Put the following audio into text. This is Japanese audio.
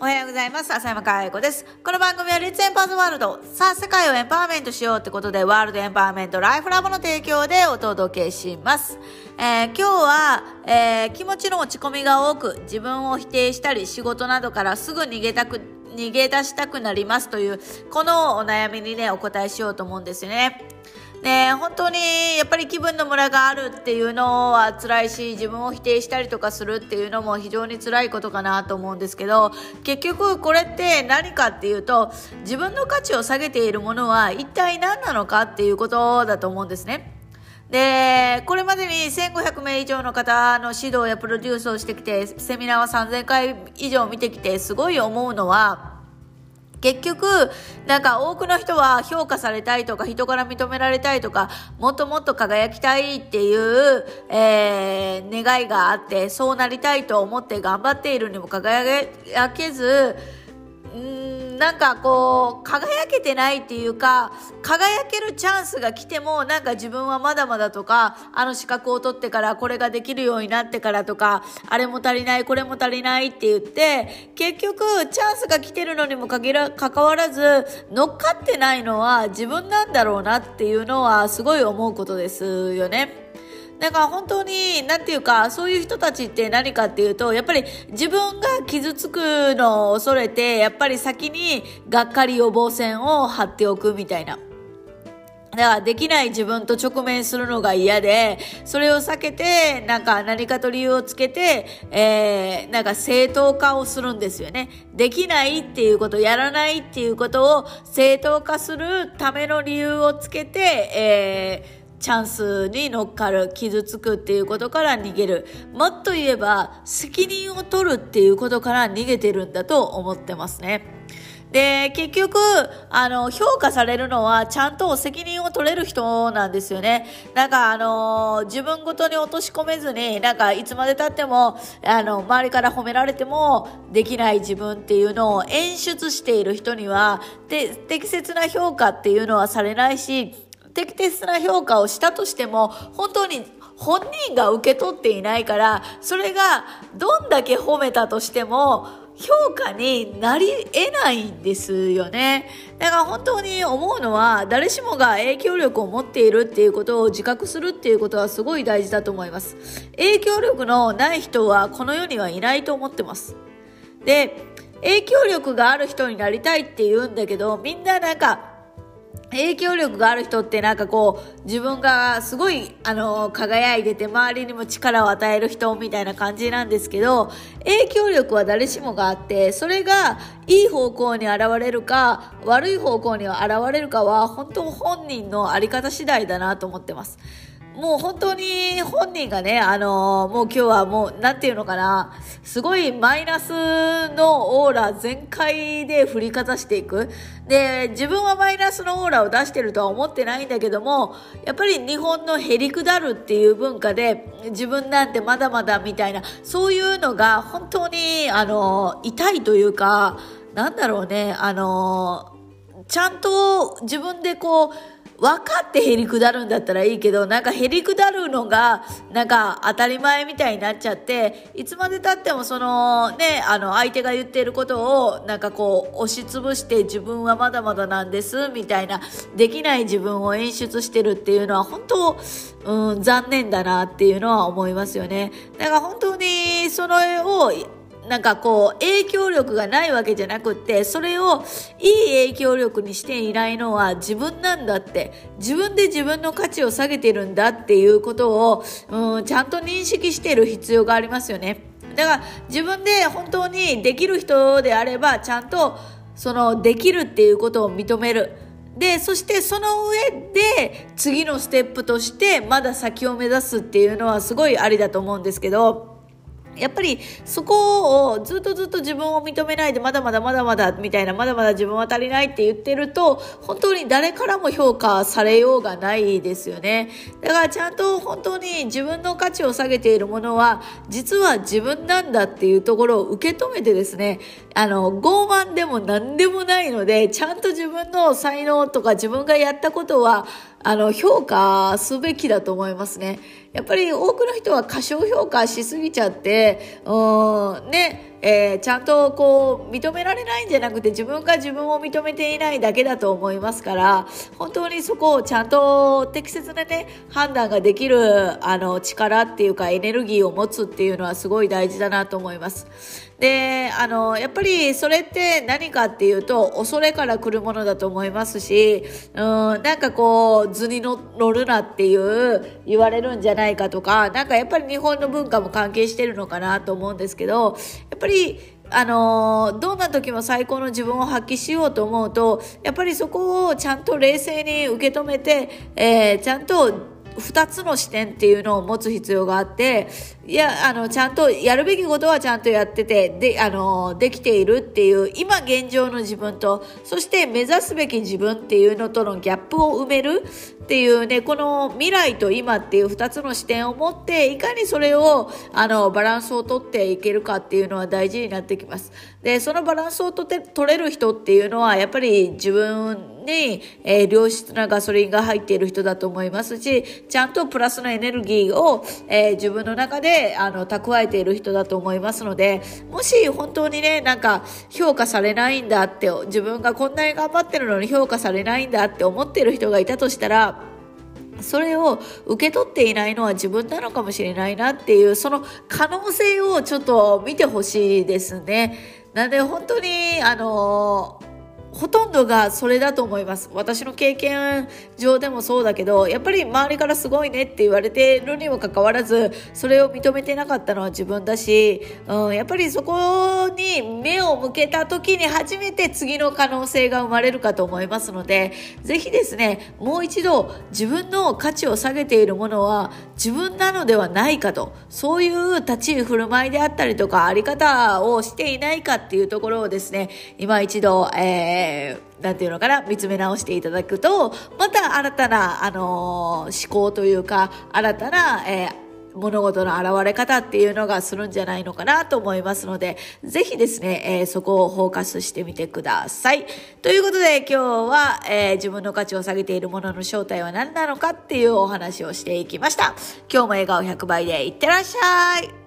おはようございます。浅山かえ子です。この番組はリッツエンパーズワールド。さあ、世界をエンパワーメントしようってことで、ワールドエンパワーメントライフラボの提供でお届けします。えー今日は、えー気持ちの落ち込みが多く、自分を否定したり、仕事などからすぐ逃げたく、逃げ出したくなりますという、このお悩みにね、お答えしようと思うんですよね。ね本当にやっぱり気分のムラがあるっていうのは辛いし自分を否定したりとかするっていうのも非常に辛いことかなと思うんですけど結局これって何かっていうと自分の価値を下げているものは一体何なのかっていうことだと思うんですね。で、これまでに1500名以上の方の指導やプロデュースをしてきて、セミナーは3000回以上見てきて、すごい思うのは、結局、なんか多くの人は評価されたいとか、人から認められたいとか、もっともっと輝きたいっていう、えー、願いがあって、そうなりたいと思って頑張っているにも輝けず、うんなんかこう輝けてないっていうか輝けるチャンスが来てもなんか自分はまだまだとかあの資格を取ってからこれができるようになってからとかあれも足りないこれも足りないって言って結局チャンスが来てるのにも限ら関わらず乗っかってないのは自分なんだろうなっていうのはすごい思うことですよね。だか本当に、なんていうか、そういう人たちって何かっていうと、やっぱり自分が傷つくのを恐れて、やっぱり先にがっかり予防線を張っておくみたいな。だからできない自分と直面するのが嫌で、それを避けて、なんか何かと理由をつけて、えー、なんか正当化をするんですよね。できないっていうこと、やらないっていうことを正当化するための理由をつけて、えー、チャンスに乗っかる、傷つくっていうことから逃げる。もっと言えば、責任を取るっていうことから逃げてるんだと思ってますね。で、結局、あの、評価されるのは、ちゃんと責任を取れる人なんですよね。なんか、あの、自分ごとに落とし込めずに、なんか、いつまで経っても、あの、周りから褒められても、できない自分っていうのを演出している人には、で、適切な評価っていうのはされないし、適切な評価をしたとしても、本当に本人が受け取っていないから、それがどんだけ褒めたとしても、評価になり得ないんですよね。だから本当に思うのは、誰しもが影響力を持っているっていうことを自覚するっていうことはすごい大事だと思います。影響力のない人はこの世にはいないと思ってます。で、影響力がある人になりたいって言うんだけど、みんななんか、影響力がある人ってなんかこう自分がすごいあの輝いてて周りにも力を与える人みたいな感じなんですけど影響力は誰しもがあってそれがいい方向に現れるか悪い方向に現れるかは本当本人のあり方次第だなと思ってます。もう本当に本人がね、あのーもう今日はもう、なんていうのかな、すごいマイナスのオーラ全開で振りかざしていく。で、自分はマイナスのオーラを出してるとは思ってないんだけども、やっぱり日本のへりくだるっていう文化で、自分なんてまだまだみたいな、そういうのが本当に、あのー痛いというか、なんだろうね、あのーちゃんと自分でこう、分かってへりくだるんだったらいいけど、なんかへりくだるのが、なんか当たり前みたいになっちゃって、いつまで経ってもそのね、あの相手が言ってることを、なんかこう押しつぶして自分はまだまだなんです、みたいな、できない自分を演出してるっていうのは本当、うん、残念だなっていうのは思いますよね。だから本当にそれを、なんかこう影響力がないわけじゃなくってそれをいい影響力にしていないのは自分なんだって自分で自分の価値を下げてるんだっていうことを、うん、ちゃんと認識してる必要がありますよね。だから自分で本当にできる人であればちゃんとそのできるっていうことを認める。でそしてその上で次のステップとしてまだ先を目指すっていうのはすごいありだと思うんですけどやっぱりそこをずっとずっと自分を認めないでまだまだまだまだみたいなまだまだ自分は足りないって言ってると本当に誰からも評価されようがないですよね。だからちゃんと本当に自分の価値を下げているものは実は自分なんだっていうところを受け止めてですねあの傲慢でも何でもないのでちゃんと自分の才能とか自分がやったことはあの、評価すべきだと思いますね。やっぱり多くの人は過小評価しすぎちゃって、うん、ね、えー、ちゃんとこう認められないんじゃなくて自分が自分を認めていないだけだと思いますから本当にそこをちゃんと適切なね判断ができるあの力っていうかエネルギーを持つっていうのはすごい大事だなと思います。で、あの、やっぱりそれって何かっていうと、恐れから来るものだと思いますし、うん、なんかこう、図に乗るなっていう言われるんじゃないかとか、なんかやっぱり日本の文化も関係してるのかなと思うんですけど、やっぱり、あのどんな時も最高の自分を発揮しようと思うと、やっぱりそこをちゃんと冷静に受け止めて、えー、ちゃんと2つの視点っていうのを持つ必要があって、いや、あの、ちゃんとやるべきことはちゃんとやってて、で、あの、できているっていう、今現状の自分と、そして目指すべき自分っていうのとのギャップを埋めるっていうね、この未来と今っていう2つの視点を持って、いかにそれを、あの、バランスをとっていけるかっていうのは大事になってきます。で、そのバランスをとて取れる人っていうのは、やっぱり自分に、えー、良質なガソリンが入っている人だと思いますし、ちゃんとプラスのエネルギーを、えー、自分の中であの蓄えている人だと思いますので、もし本当にね、なんか評価されないんだって、自分がこんなに頑張ってるのに評価されないんだって思ってる人がいたとしたら、それを受け取っていないのは自分なのかもしれないなっていう、その可能性をちょっと見てほしいですね。なんで本当に、あのーほとんどがそれだと思います。私の経験上でもそうだけど、やっぱり周りからすごいねって言われてるにもかかわらず、それを認めてなかったのは自分だし、うん、やっぱりそこに目を向けた時に初めて次の可能性が生まれるかと思いますので、ぜひですね、もう一度自分の価値を下げているものは自分なのではないかと、そういう立ち居振る舞いであったりとか、あり方をしていないかっていうところをですね、今一度、えーえー、なんていうのかな、見つめ直していただくと、また新たな、あのー、思考というか、新たな、えー物事の現れ方っていうのがするんじゃないのかなと思いますので、ぜひですね、えー、そこをフォーカスしてみてください。ということで今日は、えー、自分の価値を下げているものの正体は何なのかっていうお話をしていきました。今日も笑顔100倍でいってらっしゃい。